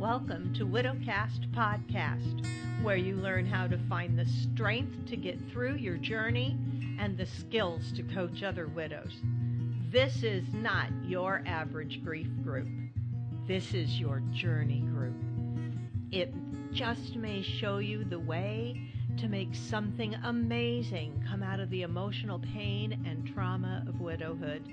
Welcome to Widowcast Podcast, where you learn how to find the strength to get through your journey and the skills to coach other widows. This is not your average grief group. This is your journey group. It just may show you the way to make something amazing come out of the emotional pain and trauma of widowhood.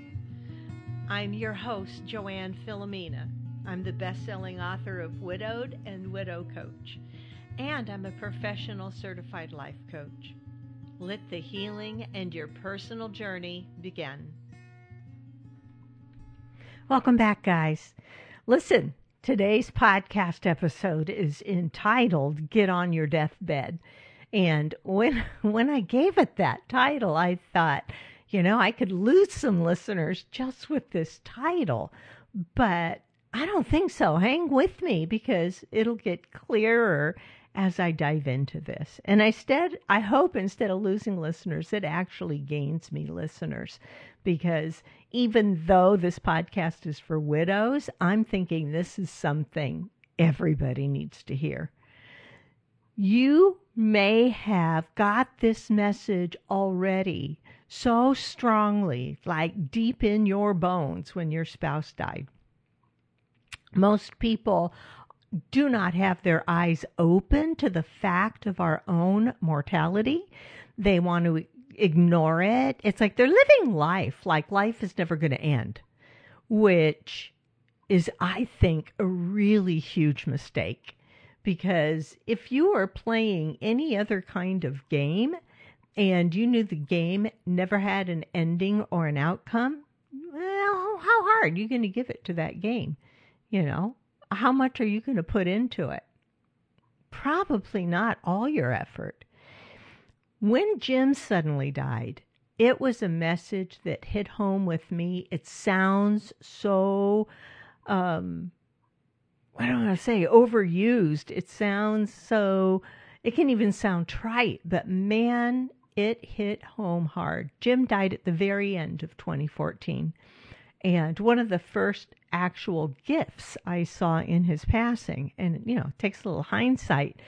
I'm your host, Joanne Filomena. I'm the best selling author of Widowed and Widow Coach, and I'm a professional certified life coach. Let the healing and your personal journey begin. Welcome back, guys. Listen, today's podcast episode is entitled Get on Your Deathbed. And when when I gave it that title, I thought, you know, I could lose some listeners just with this title. But I don't think so. Hang with me because it'll get clearer as I dive into this. And instead, I hope instead of losing listeners, it actually gains me listeners because even though this podcast is for widows, I'm thinking this is something everybody needs to hear. You may have got this message already so strongly, like deep in your bones when your spouse died. Most people do not have their eyes open to the fact of our own mortality. They want to ignore it. It's like they're living life like life is never going to end, which is, I think, a really huge mistake because if you are playing any other kind of game and you knew the game never had an ending or an outcome, well, how hard are you going to give it to that game? You know, how much are you going to put into it? Probably not all your effort. When Jim suddenly died, it was a message that hit home with me. It sounds so um, I don't want to say overused. It sounds so, it can even sound trite, but man, it hit home hard. Jim died at the very end of 2014. And one of the first actual gifts I saw in his passing, and you know, it takes a little hindsight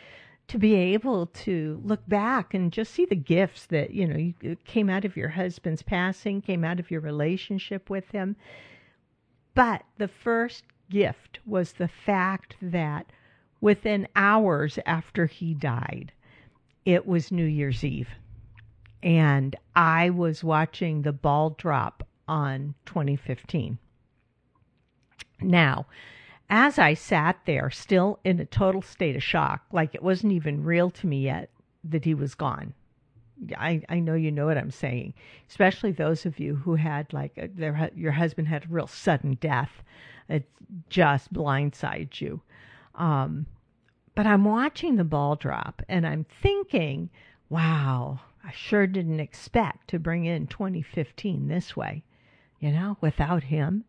to be able to look back and just see the gifts that, you know, came out of your husband's passing, came out of your relationship with him. But the first gift was the fact that within hours after he died, it was New Year's Eve. And I was watching the ball drop on 2015. Now, as I sat there, still in a total state of shock, like it wasn't even real to me yet that he was gone. I, I know you know what I'm saying, especially those of you who had like a, their your husband had a real sudden death. It just blindsides you. Um, but I'm watching the ball drop and I'm thinking, wow, I sure didn't expect to bring in 2015 this way, you know, without him.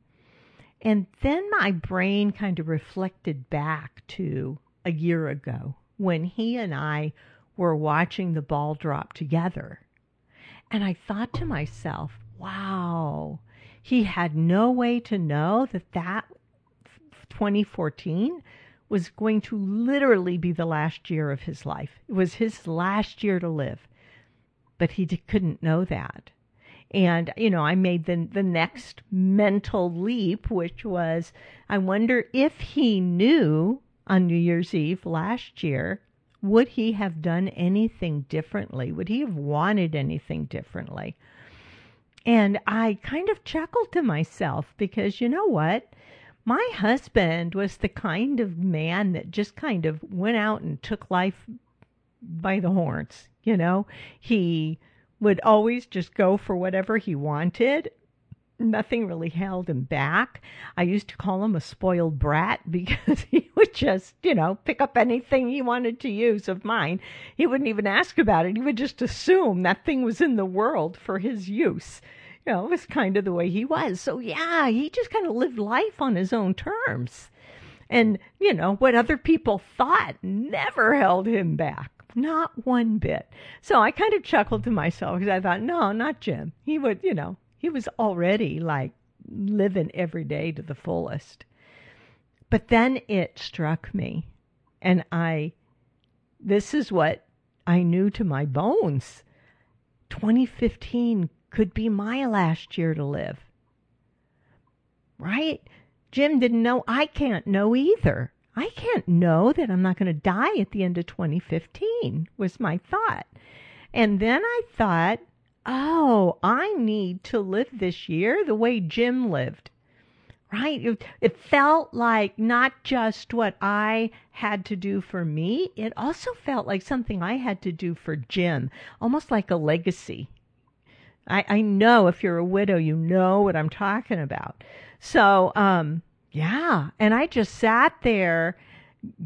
And then my brain kind of reflected back to a year ago when he and I were watching the ball drop together. And I thought to myself, wow, he had no way to know that that 2014 was going to literally be the last year of his life. It was his last year to live. But he couldn't know that. And, you know, I made the, the next mental leap, which was I wonder if he knew on New Year's Eve last year, would he have done anything differently? Would he have wanted anything differently? And I kind of chuckled to myself because you know what? My husband was the kind of man that just kind of went out and took life by the horns. You know, he would always just go for whatever he wanted. Nothing really held him back. I used to call him a spoiled brat because he would just, you know, pick up anything he wanted to use of mine. He wouldn't even ask about it. He would just assume that thing was in the world for his use. You know, it was kind of the way he was. So, yeah, he just kind of lived life on his own terms. And, you know, what other people thought never held him back. Not one bit. So I kind of chuckled to myself because I thought, no, not Jim. He would, you know, he was already like living every day to the fullest. But then it struck me, and I, this is what I knew to my bones. 2015 could be my last year to live. Right? Jim didn't know. I can't know either. I can't know that I'm not going to die at the end of 2015, was my thought. And then I thought, oh, I need to live this year the way Jim lived. Right? It, felt like not just what I had to do for me, it also felt like something I had to do for Jim, almost like a legacy. I, I know if you're a widow, you know what I'm talking about. So, um, yeah. And I just sat there,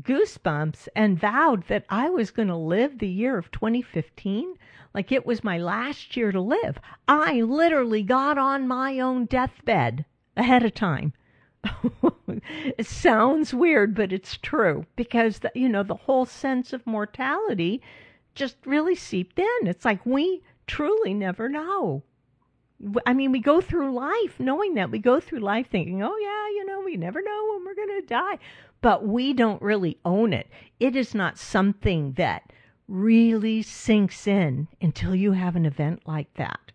goosebumps, and vowed that I was going to live the year of 2015 like it was my last year to live. I literally got on my own deathbed ahead of time. it sounds weird, but it's true because the, you know the whole sense of mortality just really seeped in. It's like we truly never know. I mean, we go through life knowing that. We go through life thinking, oh, yeah, you know, we never know when we're going to die. But we don't really own it. It is not something that really sinks in until you have an event like that.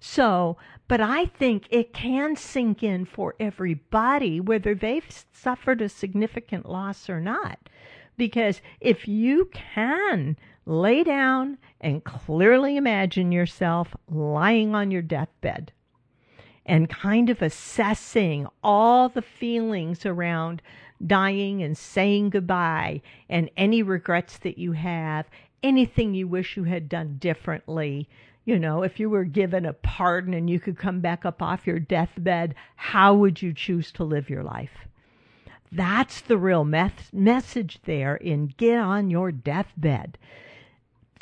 So, but I think it can sink in for everybody, whether they've suffered a significant loss or not. Because if you can lay down and clearly imagine yourself lying on your deathbed and kind of assessing all the feelings around dying and saying goodbye and any regrets that you have, anything you wish you had done differently. You know, if you were given a pardon and you could come back up off your deathbed, how would you choose to live your life? That's the real message there in Get on Your Deathbed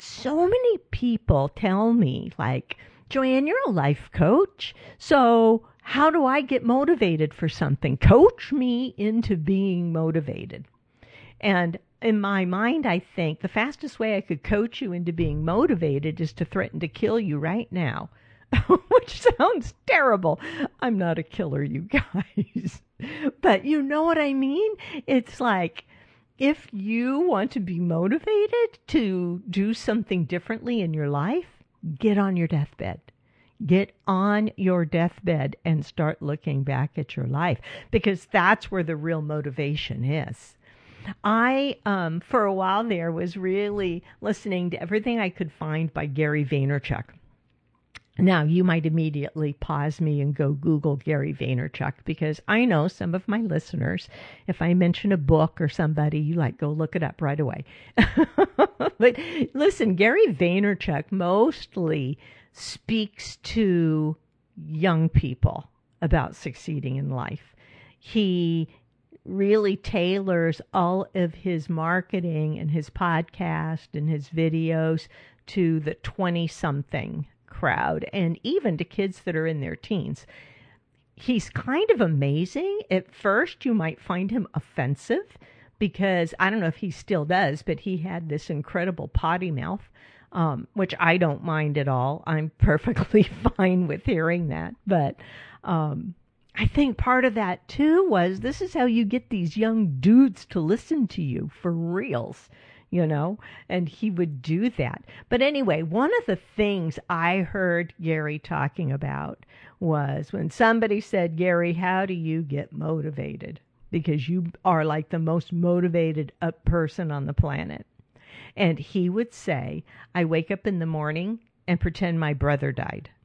so many people tell me, like, Joanne, you're a life coach. So, how do I get motivated for something? Coach me into being motivated. And in my mind, I think the fastest way I could coach you into being motivated is to threaten to kill you right now, which sounds terrible. I'm not a killer, you guys. but you know what I mean? It's like, if you want to be motivated to do something differently in your life, get on your deathbed. Get on your deathbed and start looking back at your life because that's where the real motivation is. I, um, for a while there, was really listening to everything I could find by Gary Vaynerchuk. Now, you might immediately pause me and go Google Gary Vaynerchuk because I know some of my listeners, if I mention a book or somebody, you like go look it up right away. but listen, Gary Vaynerchuk mostly speaks to young people about succeeding in life. He really tailors all of his marketing and his podcast and his videos to the 20 something crowd and even to kids that are in their teens. He's kind of amazing. At first, you might find him offensive because I don't know if he still does, but he had this incredible potty mouth, um, which I don't mind at all. I'm perfectly fine with hearing that. But um, I think part of that too was this is how you get these young dudes to listen to you for reals you know, and he would do that. But anyway, one of the things I heard Gary talking about was when somebody said, Gary, how do you get motivated? Because you are like the most motivated up person on the planet. And he would say, I wake up in the morning and pretend my brother died.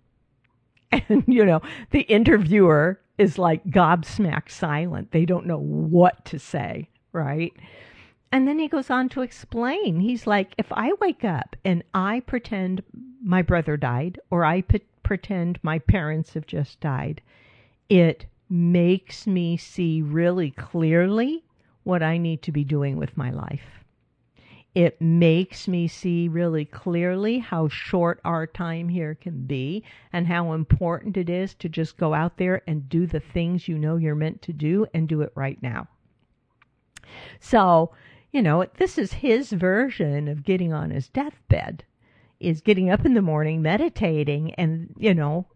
And, you know, the interviewer is like gobsmacked silent. They don't know what to say, right? And then he goes on to explain. He's like, if I wake up and I pretend my brother died or I pretend my parents have just died, it makes me see really clearly what I need to be doing with my life. It makes me see really clearly how short our time here can be and how important it is to just go out there and do the things you know you're meant to do and do it right now. So, you know, this is his version of getting on his deathbed is getting up in the morning, meditating and, you know,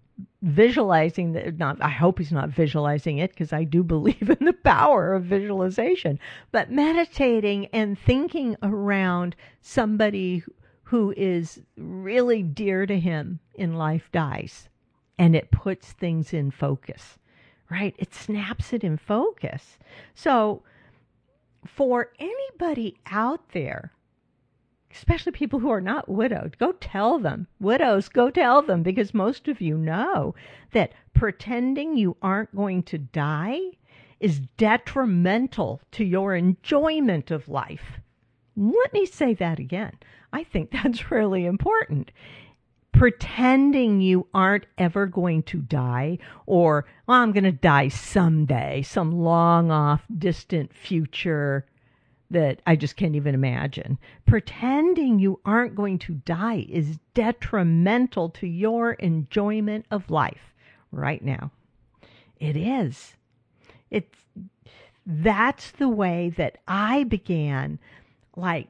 visualizing that not I hope he's not visualizing it because I do believe in the power of visualization but meditating and thinking around somebody who is really dear to him in life dies and it puts things in focus right? It snaps it in focus. So for anybody out there especially people who are not widowed, go tell them. Widows, go tell them because most of you know that pretending you aren't going to die is detrimental to your enjoyment of life. Let me say that again. I think that's really important. Pretending you aren't ever going to die, or I'm going to die someday, some long off, distant future that I just can't even imagine. Pretending you aren't going to die is detrimental to your enjoyment of life right now. It is. It's that's the way that I began like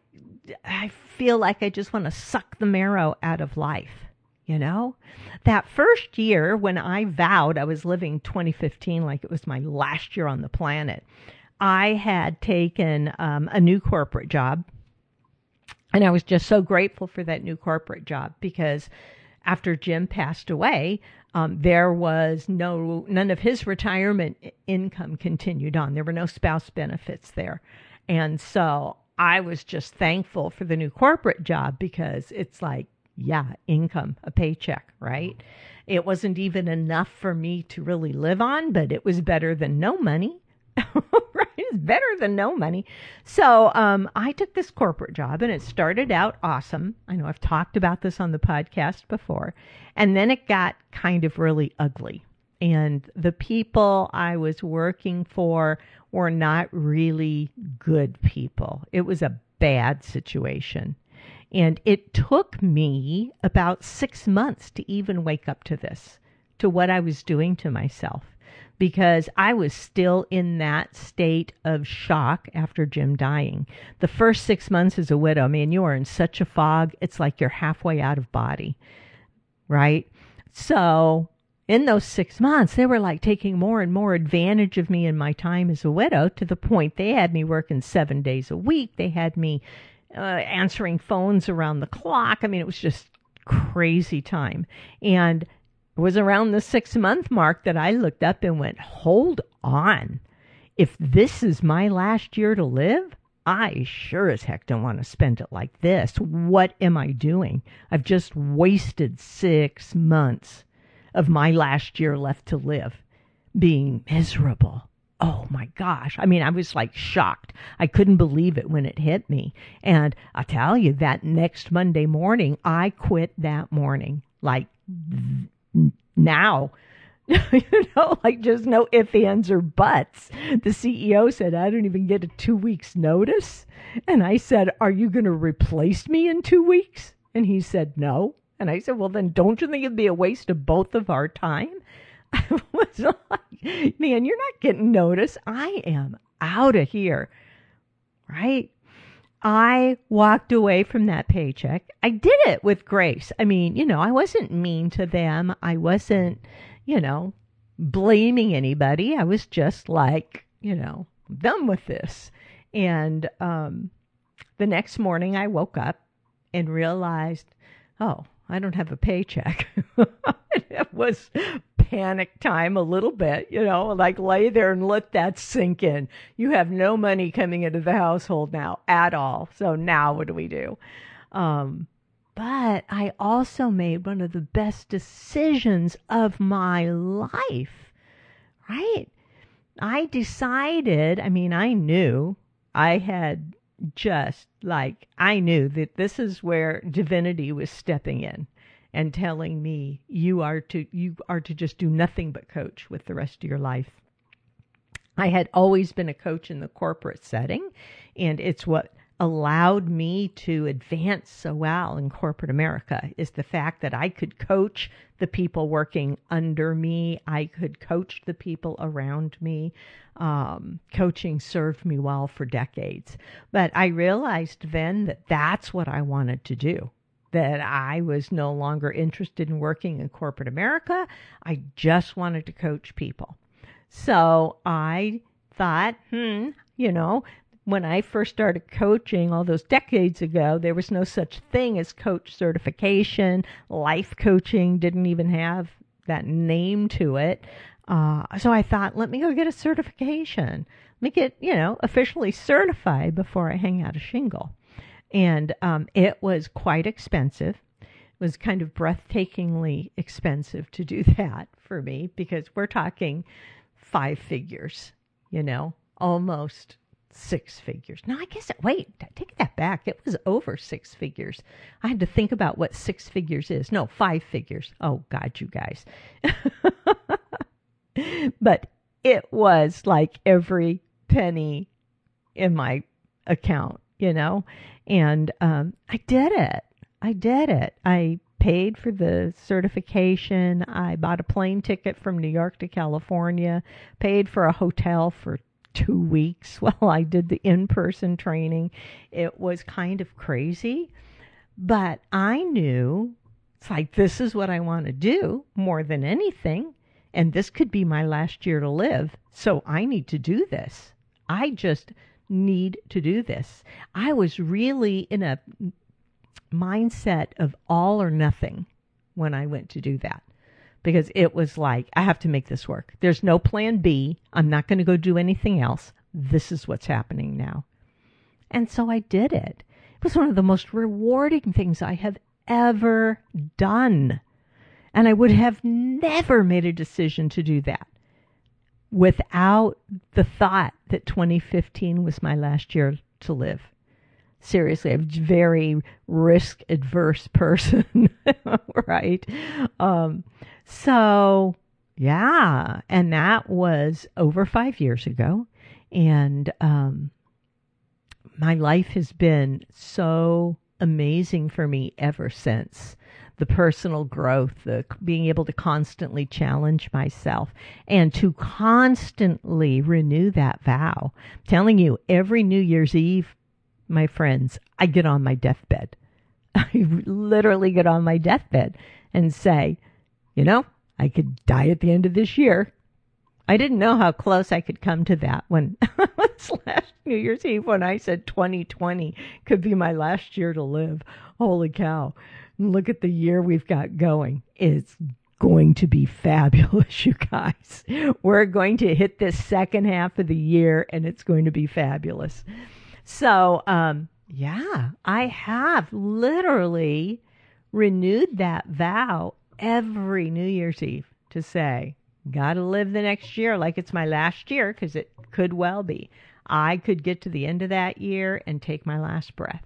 I feel like I just want to suck the marrow out of life. You know, that first year when I vowed I was living 2015 like it was my last year on the planet, I had taken um, a new corporate job. And I was just so grateful for that new corporate job because after Jim passed away, um, there was no none of his retirement income continued on. There were no spouse benefits there, and so I was just thankful for the new corporate job because it's like, yeah, income, a paycheck, right? It wasn't even enough for me to really live on, but it was better than no money. right? It's better than no money. So um, I took this corporate job and it started out awesome. I know I've talked about this on the podcast before. And then it got kind of really ugly. And the people I was working for were not really good people. It was a bad situation. And it took me about six months to even wake up to this, to what I was doing to myself because I was still in that state of shock after Jim dying. The first six months as a widow, I mean, you are in such a fog, it's like you're halfway out of body, right? So, in those six months, they were like taking more and more advantage of me in my time as a widow to the point they had me working seven days a week. They had me uh, answering phones around the clock. I mean, it was just crazy time. And it was around the six month mark that I looked up and went, hold on. If this is my last year to live, I sure as heck don't want to spend it like this. What am I doing? I've just wasted six months of my last year left to live being miserable. Oh my gosh. I mean, I was like shocked. I couldn't believe it when it hit me. And I tell you, that next Monday morning, I quit that morning. Like, now. you know, like just no ifs, ands, or buts. The CEO said, I don't even get a two weeks notice. And I said, Are you going to replace me in two weeks? And he said, No. And I said, Well, then don't you think it'd be a waste of both of our time? I was like, Man, you're not getting notice. I am out of here. Right? I walked away from that paycheck. I did it with grace. I mean, you know, I wasn't mean to them. I wasn't, you know, blaming anybody. I was just like, you know, done with this. And um, the next morning I woke up and realized, oh, I don't have a paycheck. it was panic time a little bit, you know, like lay there and let that sink in. You have no money coming into the household now at all. So now what do we do? Um, but I also made one of the best decisions of my life, right? I decided, I mean, I knew I had just like, I knew that this is where divinity was stepping in and telling me you are to you are to just do nothing but coach with the rest of your life. I had always been a coach in the corporate setting and it's what allowed me to advance so well in corporate America is the fact that I could coach the people working under me. I could coach the people around me. Um, coaching served me well for decades. But I realized then that that's what I wanted to do that I was no longer interested in working in corporate America. I just wanted to coach people. So I thought, hmm, you know, when I first started coaching all those decades ago, there was no such thing as coach certification. Life coaching didn't even have that name to it. Uh, so I thought, let me go get a certification. Let me get, you know, officially certified before I hang out a shingle. And um, it was quite expensive. It was kind of breathtakingly expensive to do that for me because we're talking five figures, you know, almost six figures. No, I guess, it, wait, take that back. It was over six figures. I had to think about what six figures is. No, five figures. Oh, God, you guys. but it was like every penny in my account, you know? And um, I did it. I did it. I paid for the certification. I bought a plane ticket from New York to California, paid for a hotel for two weeks while I did the in person training. It was kind of crazy, but I knew it's like, this is what I want to do more than anything. And this could be my last year to live. So I need to do this. I just need to do this. I was really in a mindset of all or nothing when I went to do that because it was like, I have to make this work. There's no plan B. I'm not going to go do anything else. This is what's happening now. And so I did it. It was one of the most rewarding things I have ever done. And I would have never made a decision to do that without the thought that 2015 was my last year to live seriously a very risk adverse person right um, so, yeah, and that was over five years ago. And um, my life has been so amazing for me ever since. The personal growth, the being able to constantly challenge myself and to constantly renew that vow. I'm telling you, every New Year's Eve, my friends, I get on my deathbed. I literally get on my deathbed and say, you know, I could die at the end of this year. I didn't know how close I could come to that when last New Year's Eve when I said 2020 could be my last year to live. Holy cow. Look at the year we've got going. It's going to be fabulous, you guys. We're going to hit this second half of the year and it's going to be fabulous. So, um, yeah, I have literally renewed that vow every New Year's Eve to say, Gotta live the next year like it's my last year, because it could well be. I could get to the end of that year and take my last breath.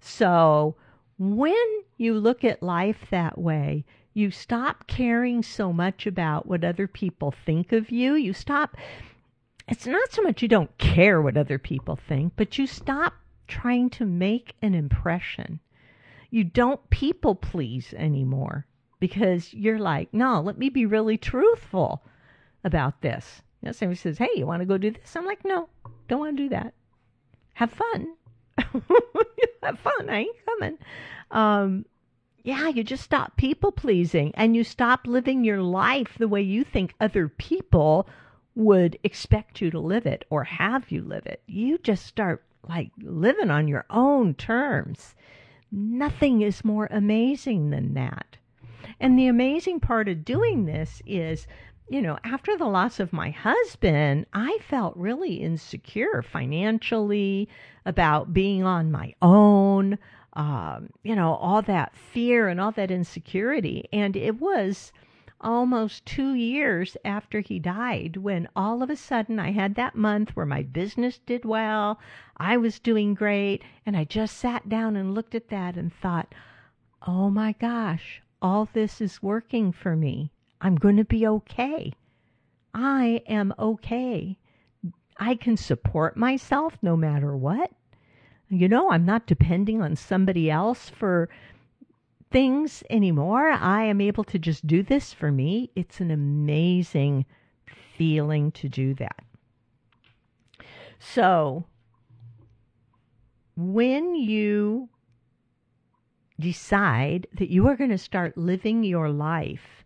So when you look at life that way, you stop caring so much about what other people think of you. You stop, it's not so much you don't care what other people think, but you stop trying to make an impression. You don't people please anymore because you're like, no, let me be really truthful about this. You know, somebody says, hey, you want to go do this? I'm like, no, don't want to do that. Have fun. Have fun. I ain't coming. Um, yeah, you just stop people pleasing and you stop living your life the way you think other people would expect you to live it or have you live it. You just start like living on your own terms. Nothing is more amazing than that. And the amazing part of doing this is, you know, after the loss of my husband, I felt really insecure financially about being on my own, um, you know, all that fear and all that insecurity. And it was almost two years after he died when all of a sudden I had that month where my business did well, I was doing great, and I just sat down and looked at that and thought, oh my gosh, all this is working for me. I'm going to be okay. I am okay. I can support myself no matter what. You know, I'm not depending on somebody else for things anymore. I am able to just do this for me. It's an amazing feeling to do that. So, when you decide that you are going to start living your life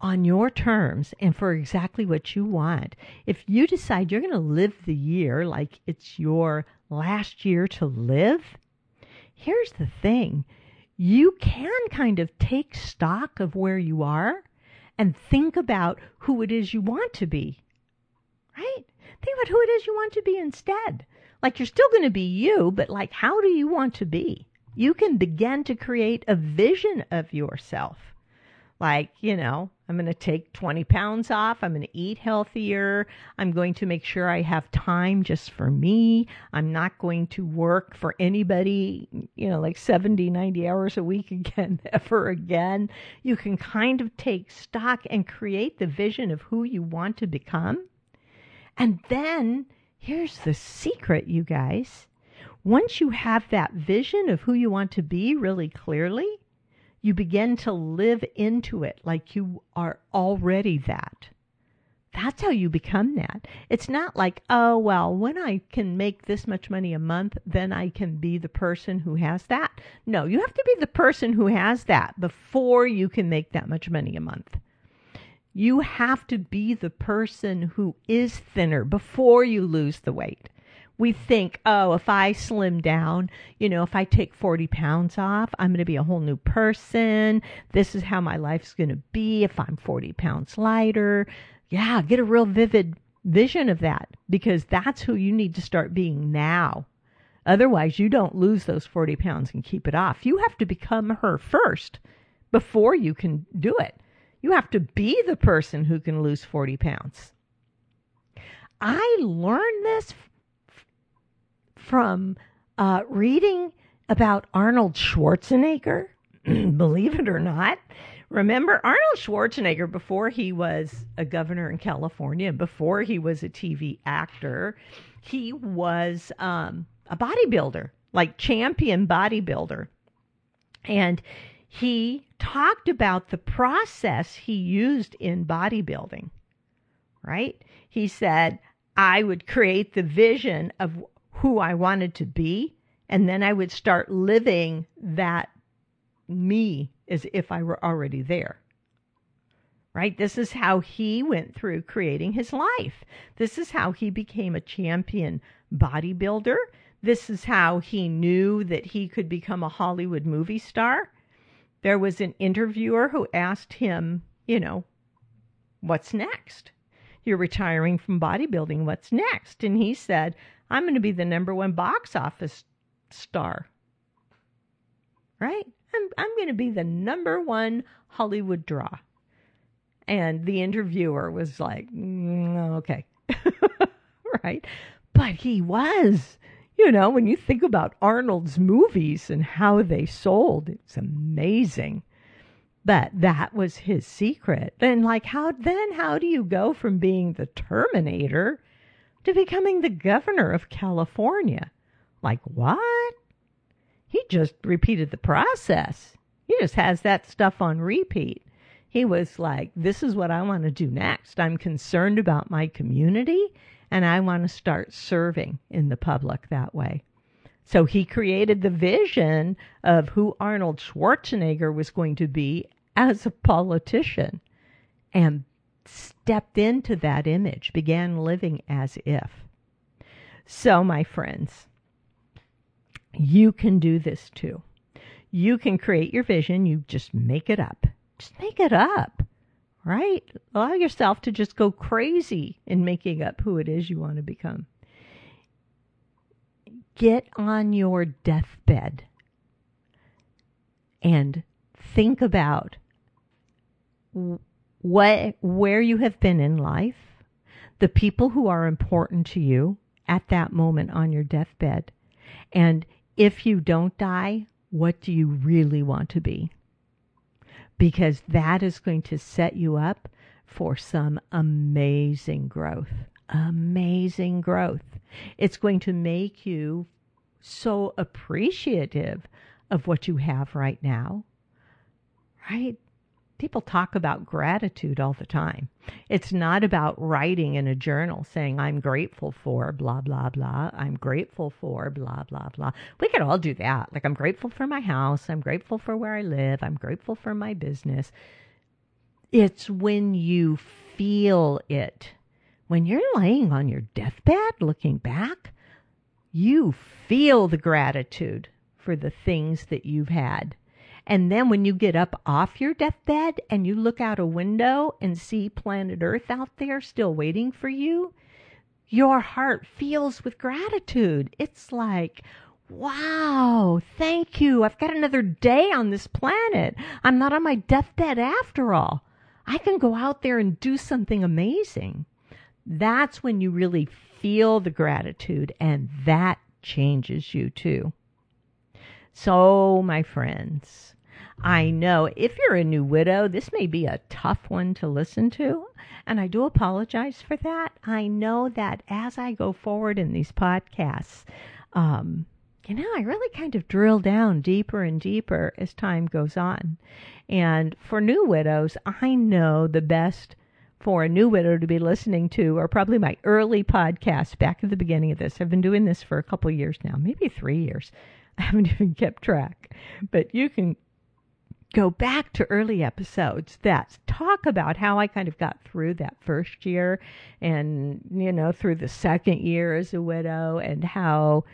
on your terms and for exactly what you want, if you decide you're going to live the year like it's your last year to live, here's the thing you can kind of take stock of where you are and think about who it is you want to be. Right? Think about who it is you want to be instead. Like you're still going to be you, but like how do you want to be? You can begin to create a vision of yourself. Like, you know, I'm going to take 20 pounds off. I'm going to eat healthier. I'm going to make sure I have time just for me. I'm not going to work for anybody, you know, like 70, 90 hours a week again, ever again. You can kind of take stock and create the vision of who you want to become. And then here's the secret, you guys. Once you have that vision of who you want to be really clearly, you begin to live into it like you are already that. That's how you become that. It's not like, oh, well, when I can make this much money a month, then I can be the person who has that. No, you have to be the person who has that before you can make that much money a month. You have to be the person who is thinner before you lose the weight we think, oh, if I slim down, you know, if I take 40 pounds off, I'm going to be a whole new person. This is how my life's going to be if I'm 40 pounds lighter. Yeah, get a real vivid vision of that because that's who you need to start being now. Otherwise, you don't lose those 40 pounds and keep it off. You have to become her first before you can do it. You have to be the person who can lose 40 pounds. I learned this from uh, reading about Arnold Schwarzenegger, believe it or not. Remember Arnold Schwarzenegger before he was a governor in California, before he was a TV actor, he was um, a bodybuilder, like champion bodybuilder. And he talked about the process he used in bodybuilding, right? He said, I would create the vision of who I wanted to be. And then I would start living that me as if I were already there. Right? This is how he went through creating his life. This is how he became a champion bodybuilder. This is how he knew that he could become a Hollywood movie star. There was an interviewer who asked him, you know, what's next? You're retiring from bodybuilding. What's next? And he said, I'm going to be the number one box office star. Right? I'm, I'm going to be the number one Hollywood draw. And the interviewer was like, mm, okay. right? But he was. You know, when you think about Arnold's movies and how they sold, it's amazing. But that was his secret. And like how then how do you go from being the Terminator to becoming the governor of California. Like, what? He just repeated the process. He just has that stuff on repeat. He was like, This is what I want to do next. I'm concerned about my community and I want to start serving in the public that way. So he created the vision of who Arnold Schwarzenegger was going to be as a politician. And stepped into that image, began living as if. So, my friends, you can do this too. You can create your vision, you just make it up. Just make it up, right? Allow yourself to just go crazy in making up who it is you want to become. Get on your deathbed and think about what where you have been in life, the people who are important to you at that moment on your deathbed. And if you don't die, what do you really want to be? Because that is going to set you up for some amazing growth. Amazing growth. It's going to make you so appreciative of what you have right now. Right? People talk about gratitude all the time. It's not about writing in a journal saying, I'm grateful for blah, blah, blah. I'm grateful for blah, blah, blah. We could all do that. Like, I'm grateful for my house. I'm grateful for where I live. I'm grateful for my business. It's when you feel it. When you're laying on your deathbed looking back, you feel the gratitude for the things that you've had. And then when you get up off your deathbed and you look out a window and see planet Earth out there still waiting for you, your heart feels with gratitude. It's like, wow, thank you. I've got another day on this planet. I'm not on my deathbed after all. I can go out there and do something amazing. That's when you really feel the gratitude, and that changes you too. So, my friends, I know if you're a new widow, this may be a tough one to listen to, and I do apologize for that. I know that as I go forward in these podcasts, um, you know, I really kind of drill down deeper and deeper as time goes on. And for new widows, I know the best for a new widow to be listening to are probably my early podcasts back at the beginning of this. I've been doing this for a couple years now, maybe three years. I haven't even kept track. But you can go back to early episodes that talk about how I kind of got through that first year and, you know, through the second year as a widow and how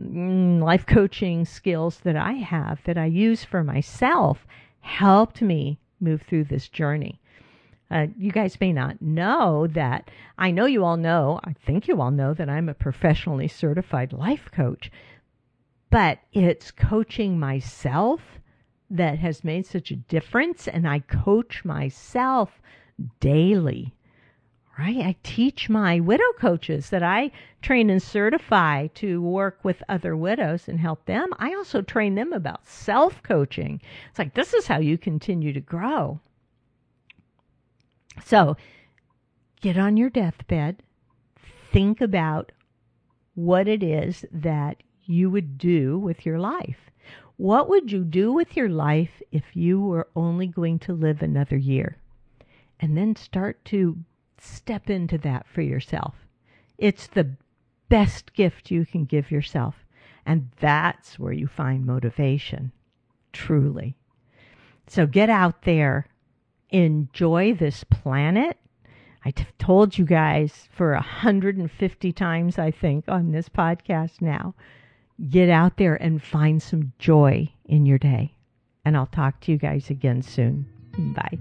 mm, life coaching skills that I have that I use for myself helped me move through this journey. Uh, you guys may not know that. I know you all know, I think you all know that I'm a professionally certified life coach but it's coaching myself that has made such a difference. And I coach myself daily, right? I teach my widow coaches that I train and certify to work with other widows and help them. I also train them about self coaching. It's like, this is how you continue to grow. So get on your deathbed, think about what it is that you would do with your life. What would you do with your life if you were only going to live another year? And then start to step into that for yourself. It's the best gift you can give yourself. And that's where you find motivation, truly. So get out there, enjoy this planet. I t- told you guys for 150 times, I think, on this podcast now get out there and find some joy in your day. And I'll talk to you guys again soon. Bye.